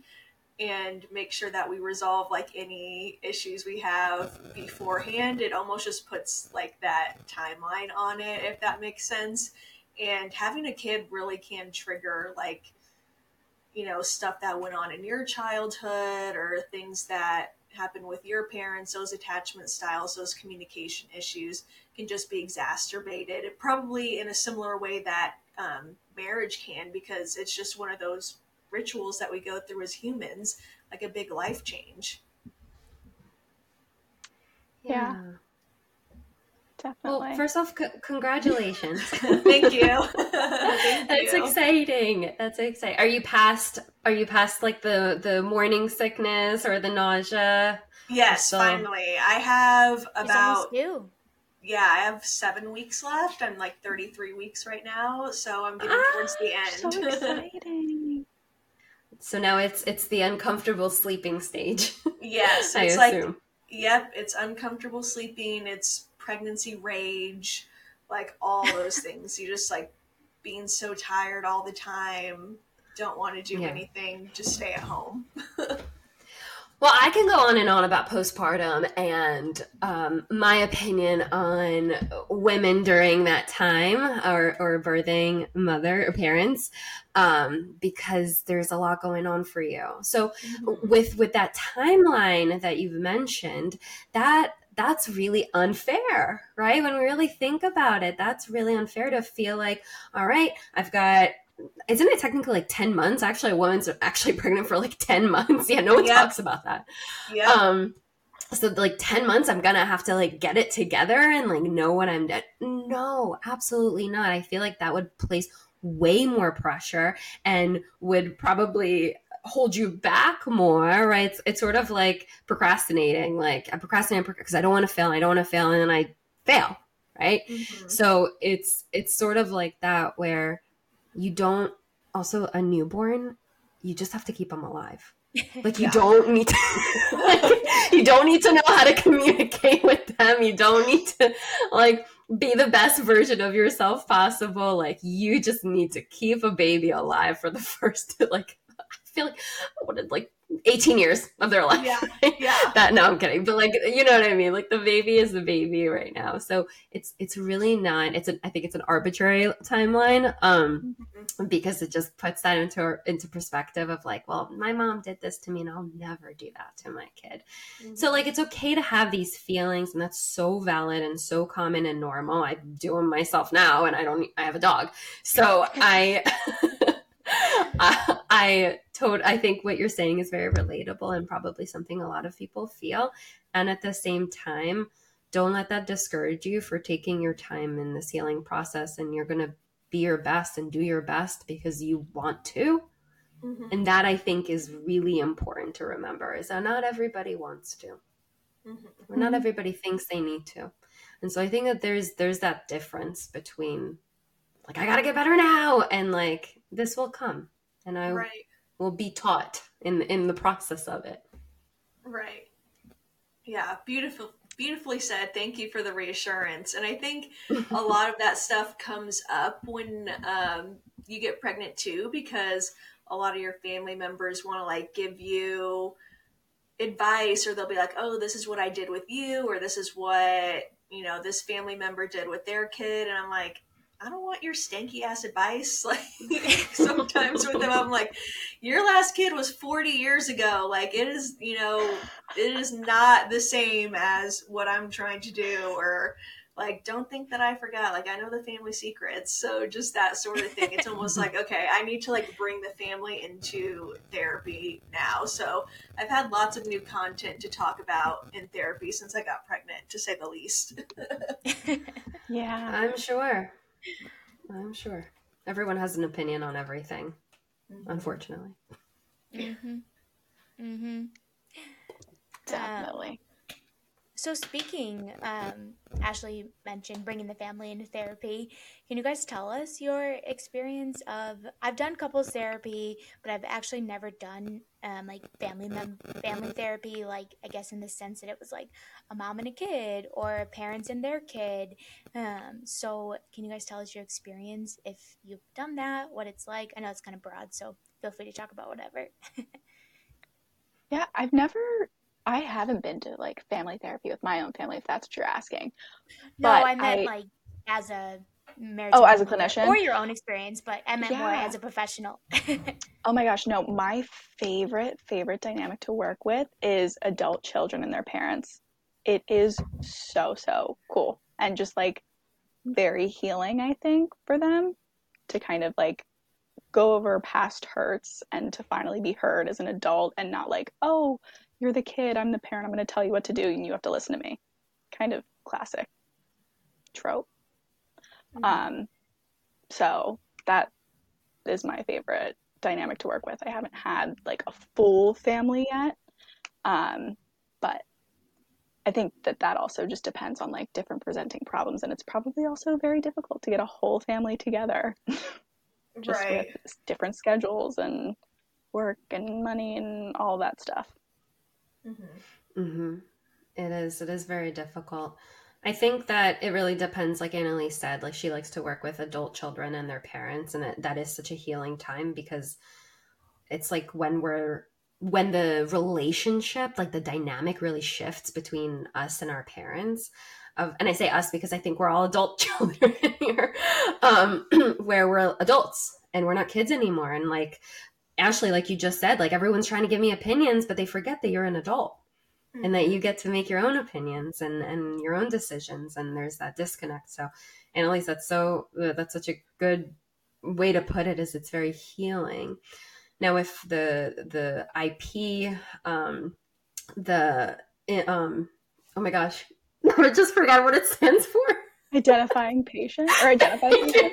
and make sure that we resolve like any issues we have beforehand. It almost just puts like that timeline on it, if that makes sense. And having a kid really can trigger like, you know, stuff that went on in your childhood or things that happen with your parents, those attachment styles, those communication issues can just be exacerbated, probably in a similar way that um, marriage can, because it's just one of those rituals that we go through as humans, like a big life change. Yeah. Definitely. Well, first off, c- congratulations. Thank you. Thank That's you. exciting. That's exciting. Are you past? Are you past like the the morning sickness or the nausea? Yes, still... finally. I have about yeah, I have seven weeks left. I'm like 33 weeks right now, so I'm getting ah, towards the end. So exciting. so now it's it's the uncomfortable sleeping stage. Yes, it's like yep, it's uncomfortable sleeping. It's pregnancy rage, like all those things. You just like being so tired all the time, don't want to do yeah. anything, just stay at home. well, I can go on and on about postpartum and um, my opinion on women during that time or, or birthing mother or parents um, because there's a lot going on for you. So mm-hmm. with with that timeline that you've mentioned, that that's really unfair, right? When we really think about it, that's really unfair to feel like, all right, I've got isn't it technically like 10 months? Actually, a woman's actually pregnant for like 10 months. Yeah, no one talks about that. Yeah. Um, so like 10 months, I'm gonna have to like get it together and like know what I'm doing. No, absolutely not. I feel like that would place way more pressure and would probably hold you back more, right? It's, it's sort of like procrastinating. Like I procrastinate because I don't want to fail. I don't want to fail, and then I fail, right? Mm-hmm. So it's it's sort of like that where you don't also a newborn. You just have to keep them alive. Like you yeah. don't need to, like, you don't need to know how to communicate with them. You don't need to like be the best version of yourself possible. Like you just need to keep a baby alive for the first like feel like I wanted like 18 years of their life. Yeah. Yeah. that no, I'm kidding. But like you know what I mean? Like the baby is the baby right now. So it's it's really not it's a I think it's an arbitrary timeline. Um mm-hmm. because it just puts that into into perspective of like, well, my mom did this to me and I'll never do that to my kid. Mm-hmm. So like it's okay to have these feelings and that's so valid and so common and normal. I do them myself now and I don't I have a dog. So I I, I told I think what you're saying is very relatable and probably something a lot of people feel. And at the same time, don't let that discourage you for taking your time in this healing process and you're going to be your best and do your best because you want to. Mm-hmm. And that I think is really important to remember is that not everybody wants to. Mm-hmm. Not mm-hmm. everybody thinks they need to. And so I think that there's there's that difference between like I got to get better now and like this will come and I right. will be taught in in the process of it. Right. Yeah, beautiful beautifully said. Thank you for the reassurance. And I think a lot of that stuff comes up when um, you get pregnant too, because a lot of your family members want to like give you advice, or they'll be like, "Oh, this is what I did with you," or "This is what you know this family member did with their kid," and I'm like, I don't want your stanky ass advice. Like sometimes with them, I'm like, your last kid was 40 years ago. Like it is, you know, it is not the same as what I'm trying to do or like don't think that I forgot. Like I know the family secrets. So just that sort of thing. It's almost like, okay, I need to like bring the family into therapy now. So I've had lots of new content to talk about in therapy since I got pregnant, to say the least. yeah. I'm sure. I'm sure. Everyone has an opinion on everything, mm-hmm. unfortunately. Mm-hmm. Mm-hmm. Definitely. So speaking, um, Ashley mentioned bringing the family into therapy. Can you guys tell us your experience of? I've done couples therapy, but I've actually never done um, like family mem- family therapy. Like I guess in the sense that it was like a mom and a kid or parents and their kid. Um, so can you guys tell us your experience if you've done that? What it's like? I know it's kind of broad, so feel free to talk about whatever. yeah, I've never I haven't been to like family therapy with my own family, if that's what you're asking. No, but I meant I, like as a marriage. Oh, as a clinician or your own experience, but I meant yeah. more as a professional. oh my gosh, no! My favorite favorite dynamic to work with is adult children and their parents. It is so so cool and just like very healing. I think for them to kind of like go over past hurts and to finally be heard as an adult and not like oh you're the kid, I'm the parent, I'm going to tell you what to do, and you have to listen to me. Kind of classic trope. Mm-hmm. Um, so that is my favorite dynamic to work with. I haven't had like a full family yet, um, but I think that that also just depends on like different presenting problems, and it's probably also very difficult to get a whole family together, just right. with different schedules and work and money and all that stuff. Mm-hmm. Mm-hmm. It is. It is very difficult. I think that it really depends, like Annalise said, like she likes to work with adult children and their parents, and that is such a healing time because it's like when we're when the relationship, like the dynamic, really shifts between us and our parents. Of, and I say us because I think we're all adult children here, um, where we're adults and we're not kids anymore, and like Ashley, like you just said, like everyone's trying to give me opinions, but they forget that you're an adult mm-hmm. and that you get to make your own opinions and, and your own decisions. And there's that disconnect. So, and Annalise that's so, uh, that's such a good way to put it is it's very healing. Now, if the, the IP, um, the, um, oh my gosh, I just forgot what it stands for. Identifying patient or identifying patient.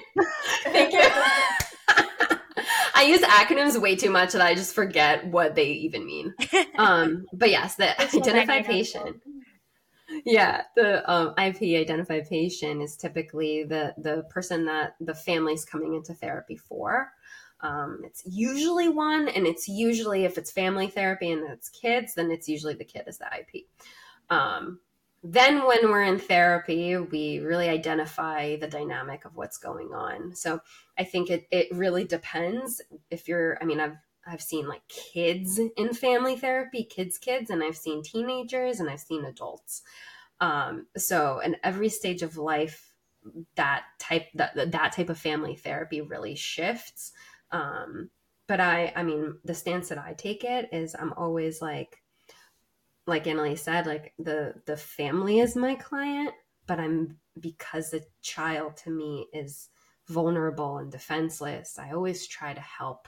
Thank you. I use acronyms way too much that I just forget what they even mean. Um, but yes, the identified patient. Yeah, the um, IP identified patient is typically the the person that the family's coming into therapy for. Um, it's usually one, and it's usually if it's family therapy and it's kids, then it's usually the kid is the IP. Um, then when we're in therapy we really identify the dynamic of what's going on so i think it, it really depends if you're i mean i've I've seen like kids in family therapy, kids, kids, and I've seen teenagers and I've seen adults. Um, so, in every stage of life, that type that that type of family therapy really shifts. Um, but I, I mean, the stance that I take it is I'm always like, like Annalise said, like the the family is my client, but I'm because the child to me is vulnerable and defenseless. I always try to help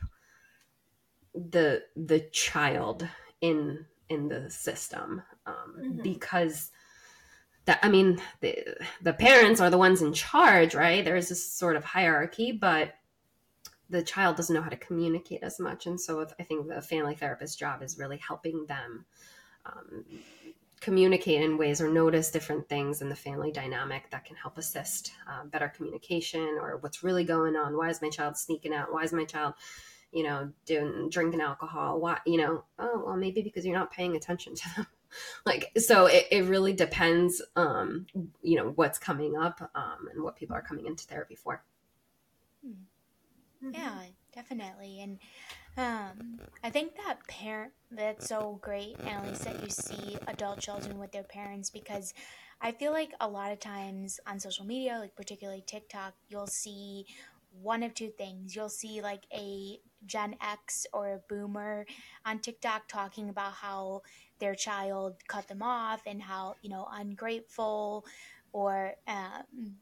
the the child in in the system um, mm-hmm. because that I mean the the parents are the ones in charge, right? There's this sort of hierarchy, but the child doesn't know how to communicate as much, and so I think the family therapist job is really helping them um, communicate in ways or notice different things in the family dynamic that can help assist uh, better communication or what's really going on. Why is my child sneaking out? Why is my child you know, doing drinking alcohol. Why, you know, oh well, maybe because you're not paying attention to them. like so, it, it really depends, um, you know, what's coming up um, and what people are coming into therapy for. Hmm. Yeah, definitely, and um, I think that parent that's so great, Annalise that you see adult children with their parents because I feel like a lot of times on social media, like particularly TikTok, you'll see one of two things. You'll see like a Gen X or a boomer on TikTok talking about how their child cut them off and how, you know, ungrateful or um,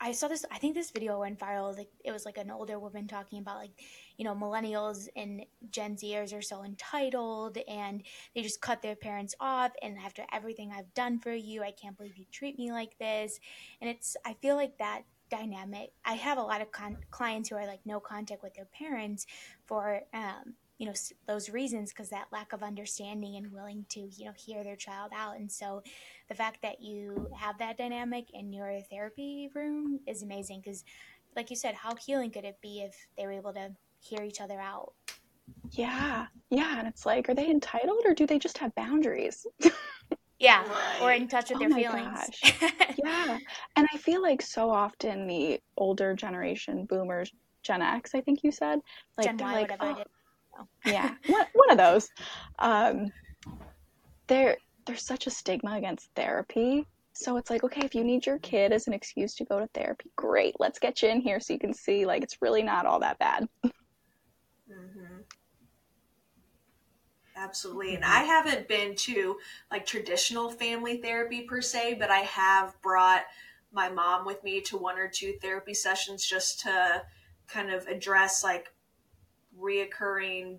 I saw this I think this video went viral like it was like an older woman talking about like you know millennials and Gen Zers are so entitled and they just cut their parents off and after everything I've done for you I can't believe you treat me like this and it's I feel like that dynamic. I have a lot of con- clients who are like no contact with their parents for um, you know those reasons because that lack of understanding and willing to you know hear their child out and so the fact that you have that dynamic in your therapy room is amazing because like you said how healing could it be if they were able to hear each other out. Yeah. Yeah and it's like are they entitled or do they just have boundaries? Yeah right. or in touch with oh their feelings. yeah. And i feel like so often the older generation boomers gen x i think you said like gen they're y, like oh, yeah. One, one of those. Um there there's such a stigma against therapy. So it's like okay if you need your kid as an excuse to go to therapy great let's get you in here so you can see like it's really not all that bad mm-hmm. Absolutely. And I haven't been to like traditional family therapy per se, but I have brought my mom with me to one or two therapy sessions just to kind of address like reoccurring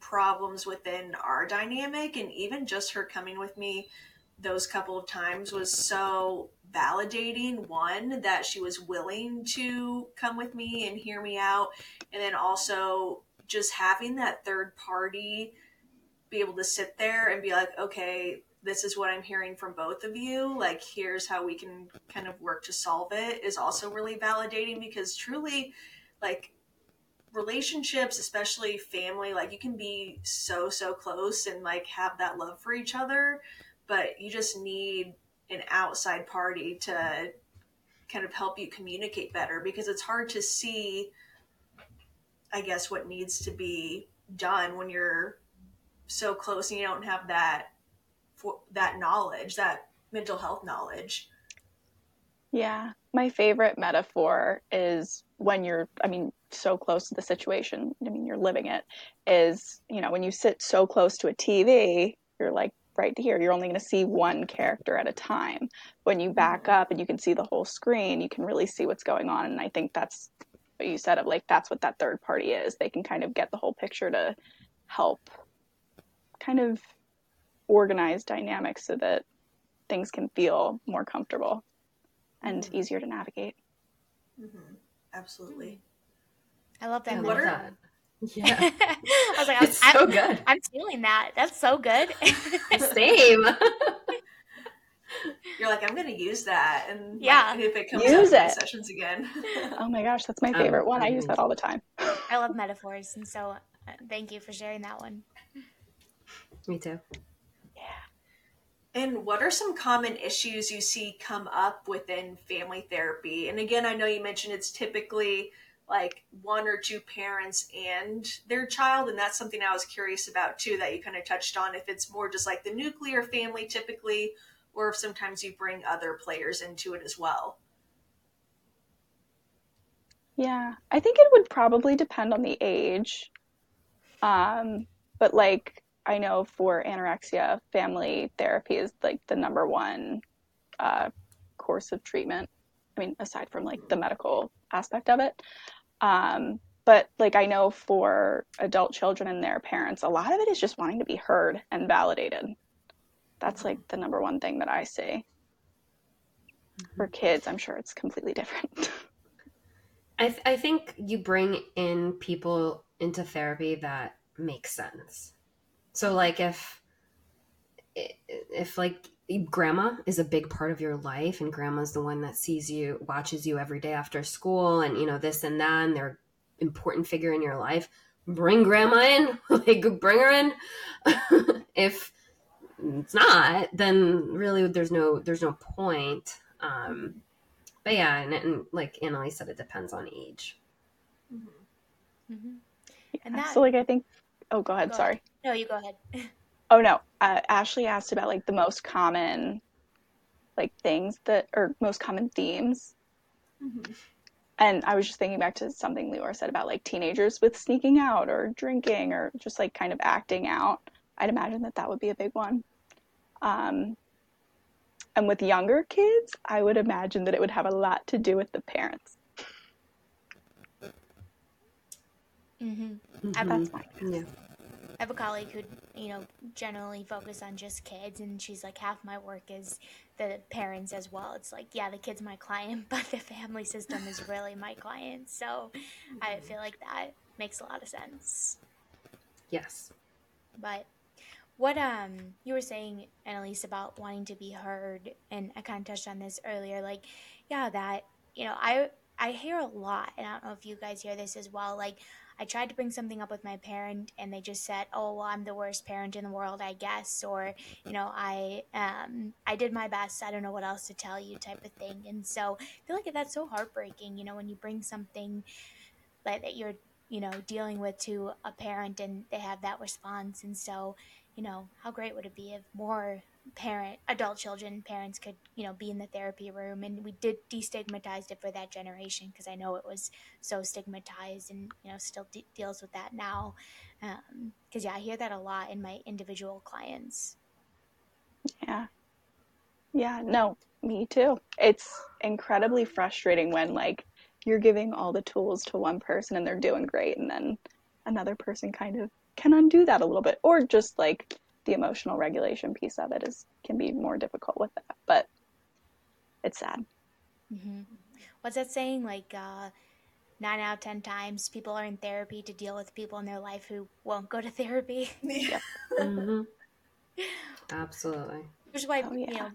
problems within our dynamic. And even just her coming with me those couple of times was so validating. One, that she was willing to come with me and hear me out. And then also just having that third party be able to sit there and be like, okay, this is what I'm hearing from both of you. Like, here's how we can kind of work to solve it is also really validating because truly, like, relationships, especially family, like, you can be so, so close and like have that love for each other, but you just need an outside party to kind of help you communicate better because it's hard to see, I guess, what needs to be done when you're so close and you don't have that for that knowledge, that mental health knowledge. Yeah. My favorite metaphor is when you're, I mean, so close to the situation, I mean, you're living it, is, you know, when you sit so close to a TV, you're like right here, you're only going to see one character at a time. When you back mm-hmm. up and you can see the whole screen, you can really see what's going on. And I think that's what you said of like, that's what that third party is. They can kind of get the whole picture to help kind of organize dynamics so that things can feel more comfortable and mm-hmm. easier to navigate. Mm-hmm. Absolutely. I love that. I love that. Yeah. I was like, it's I'm, good. I'm feeling that. That's so good. Same. You're like, I'm going to use that, and yeah, like, if it comes use up it. sessions again. oh my gosh, that's my favorite um, one. I use that all the time. I love metaphors, and so uh, thank you for sharing that one. Me too. Yeah. And what are some common issues you see come up within family therapy? And again, I know you mentioned it's typically like one or two parents and their child and that's something i was curious about too that you kind of touched on if it's more just like the nuclear family typically or if sometimes you bring other players into it as well. Yeah i think it would probably depend on the age. Um, but like i know for anorexia family therapy is like the number one uh, course of treatment. I mean aside from like the medical aspect of it. Um, but like I know for adult children and their parents, a lot of it is just wanting to be heard and validated. That's like the number one thing that I see. For mm-hmm. kids, I'm sure it's completely different. I, th- I think you bring in people into therapy that makes sense. So like if if like grandma is a big part of your life and grandma's the one that sees you watches you every day after school and you know this and that and they're important figure in your life bring grandma in like bring her in if it's not then really there's no there's no point um but yeah and, and like Annalise said it depends on age mm-hmm. Mm-hmm. and that, so like i think oh go ahead go sorry ahead. no you go ahead Oh no, uh, Ashley asked about like the most common like things that or most common themes. Mm-hmm. And I was just thinking back to something Leeor said about like teenagers with sneaking out or drinking or just like kind of acting out. I'd imagine that that would be a big one. Um, and with younger kids, I would imagine that it would have a lot to do with the parents. Mm-hmm. mm-hmm. That's my guess. Yeah. I have a colleague who, you know, generally focus on just kids, and she's like, half my work is the parents as well. It's like, yeah, the kid's my client, but the family system is really my client. So I feel like that makes a lot of sense. Yes. But what um you were saying, Annalise, about wanting to be heard, and I kind of touched on this earlier. Like, yeah, that you know, I I hear a lot, and I don't know if you guys hear this as well. Like, I tried to bring something up with my parent and they just said, "Oh, well, I'm the worst parent in the world, I guess," or you know, I um I did my best. I don't know what else to tell you, type of thing. And so I feel like that's so heartbreaking. You know, when you bring something that, that you're you know dealing with to a parent and they have that response. And so you know, how great would it be if more parent adult children parents could you know be in the therapy room? And we did destigmatize it for that generation because i know it was so stigmatized and you know still de- deals with that now. Because um, yeah i hear that a lot in my individual clients. Yeah. Yeah no me too. It's incredibly frustrating when like you're giving all the tools to one person and they're doing great and then another person kind of can undo that a little bit or just like the emotional regulation piece of it is can be more difficult with that but it's sad mm-hmm. what's that saying like uh, nine out of ten times people are in therapy to deal with people in their life who won't go to therapy yeah mm-hmm. absolutely which is why oh, yeah. you know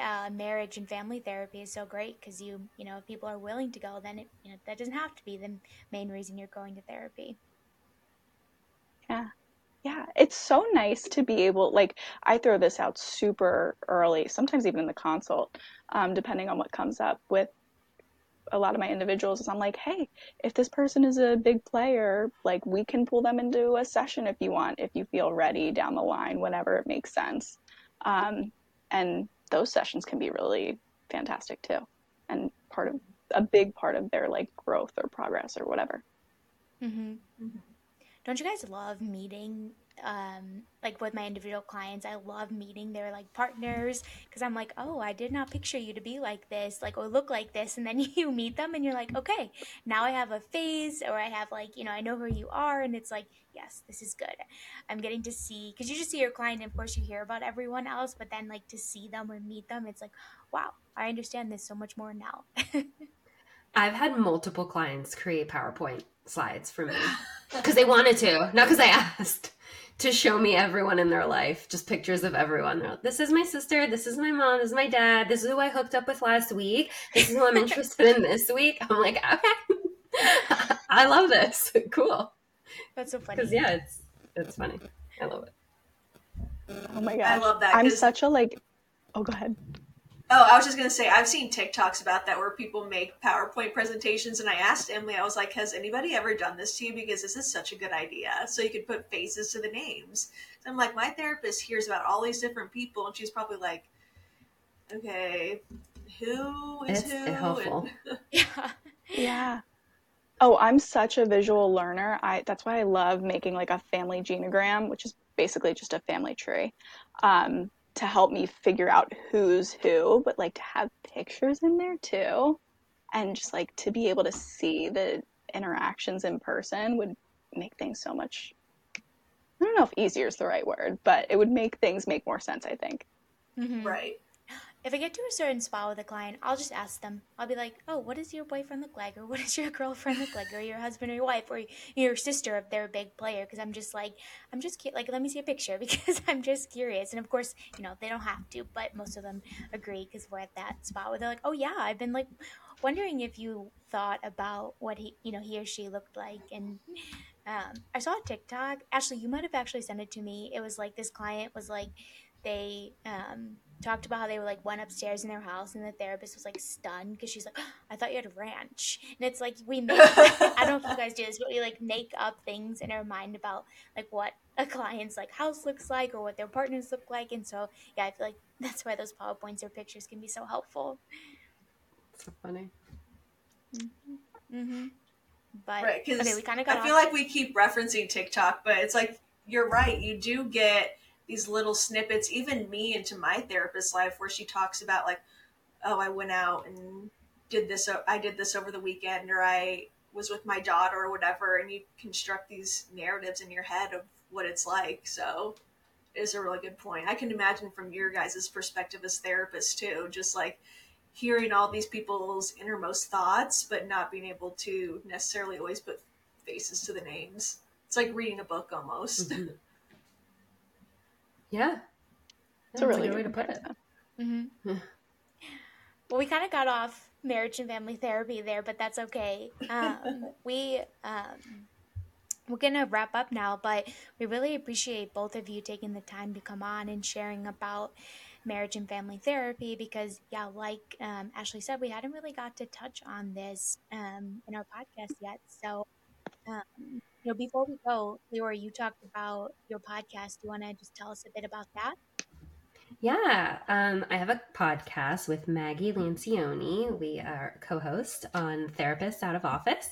uh, marriage and family therapy is so great because you you know if people are willing to go then it you know that doesn't have to be the main reason you're going to therapy yeah yeah, it's so nice to be able, like, I throw this out super early, sometimes even in the consult, um, depending on what comes up with a lot of my individuals. Is I'm like, hey, if this person is a big player, like, we can pull them into a session if you want, if you feel ready down the line, whenever it makes sense. Um, and those sessions can be really fantastic too, and part of a big part of their like growth or progress or whatever. Mm-hmm. Mm-hmm don't you guys love meeting um, like with my individual clients, I love meeting their like partners because I'm like, oh, I did not picture you to be like this, like or look like this, and then you meet them and you're like, okay, now I have a phase or I have like, you know, I know who you are, and it's like, yes, this is good. I'm getting to see because you just see your client, and of course you hear about everyone else, but then like to see them or meet them, it's like, wow, I understand this so much more now. I've had multiple clients create PowerPoint slides for me because they wanted to, not because I asked, to show me everyone in their life, just pictures of everyone. Like, this is my sister, this is my mom, this is my dad, this is who I hooked up with last week, this is who I'm interested in this week. I'm like, okay, I love this. cool. That's so funny. Because yeah, it's it's funny. I love it. Oh my god, I love that. I'm such a like. Oh, go ahead. Oh, I was just gonna say I've seen TikToks about that where people make PowerPoint presentations, and I asked Emily, I was like, "Has anybody ever done this to you? Because this is such a good idea. So you could put faces to the names." So I'm like, my therapist hears about all these different people, and she's probably like, "Okay, who is it's who?" helpful. And... yeah, yeah. Oh, I'm such a visual learner. I that's why I love making like a family genogram, which is basically just a family tree. Um, to help me figure out who's who, but like to have pictures in there too. And just like to be able to see the interactions in person would make things so much I don't know if easier is the right word, but it would make things make more sense, I think. Mm-hmm. Right if I get to a certain spot with a client, I'll just ask them. I'll be like, "Oh, what does your boyfriend look like, or what does your girlfriend look like, or your husband or your wife, or your sister if they're a big player?" Because I'm just like, I'm just like, let me see a picture because I'm just curious. And of course, you know, they don't have to, but most of them agree because we're at that spot where they're like, "Oh yeah, I've been like wondering if you thought about what he, you know, he or she looked like." And um, I saw a TikTok. Ashley, you might have actually sent it to me. It was like this client was like, they um talked about how they were like went upstairs in their house and the therapist was like stunned because she's like oh, i thought you had a ranch and it's like we make i don't know if you guys do this but we like make up things in our mind about like what a client's like house looks like or what their partners look like and so yeah i feel like that's why those powerpoints or pictures can be so helpful so funny mm-hmm. Mm-hmm. but right, okay, we kind of i feel like we keep referencing tiktok but it's like you're right you do get these little snippets, even me into my therapist's life, where she talks about like, oh, I went out and did this. I did this over the weekend, or I was with my daughter, or whatever, and you construct these narratives in your head of what it's like. So is a really good point. I can imagine from your guys' perspective as therapists too, just like hearing all these people's innermost thoughts, but not being able to necessarily always put faces to the names. It's like reading a book almost. Mm-hmm. Yeah. that's a really good way to put it. Mm-hmm. well, we kind of got off marriage and family therapy there, but that's okay. Um, we um, we're gonna wrap up now, but we really appreciate both of you taking the time to come on and sharing about marriage and family therapy because yeah like um, ashley said we hadn't really got to touch on this um, in our podcast yet so um, you know, before we go, Leeor, you talked about your podcast. Do you want to just tell us a bit about that? Yeah, um, I have a podcast with Maggie Lancioni. We are co-host on Therapists Out of Office,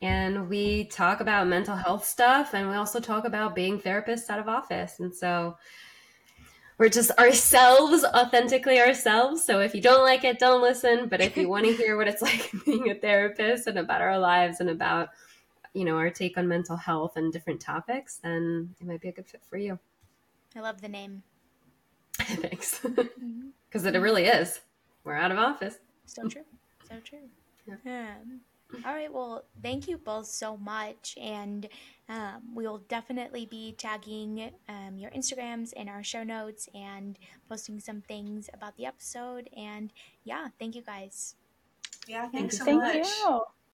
and we talk about mental health stuff, and we also talk about being therapists out of office. And so we're just ourselves, authentically ourselves. So if you don't like it, don't listen. But if you want to hear what it's like being a therapist and about our lives and about you know, our take on mental health and different topics, then it might be a good fit for you. I love the name. Thanks. Because mm-hmm. it really is. We're out of office. So true. So true. Yeah. Um, all right. Well, thank you both so much. And um, we will definitely be tagging um, your Instagrams in our show notes and posting some things about the episode. And yeah, thank you guys. Yeah, thanks so thank much. You.